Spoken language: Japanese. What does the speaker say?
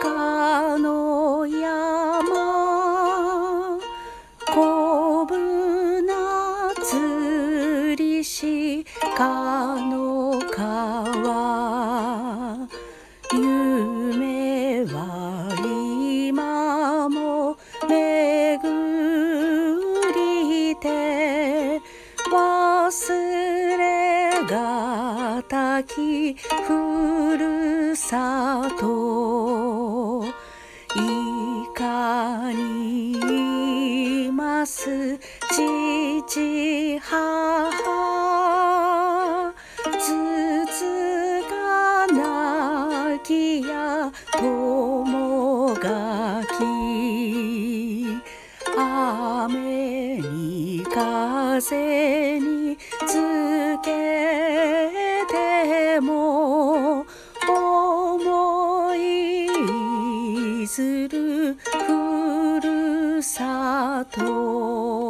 鹿の山小舟釣りし鹿の川夢は今も巡りて忘れたきふるさといかにいます父母つつがなきや友がき雨に風につけいずるふるさと。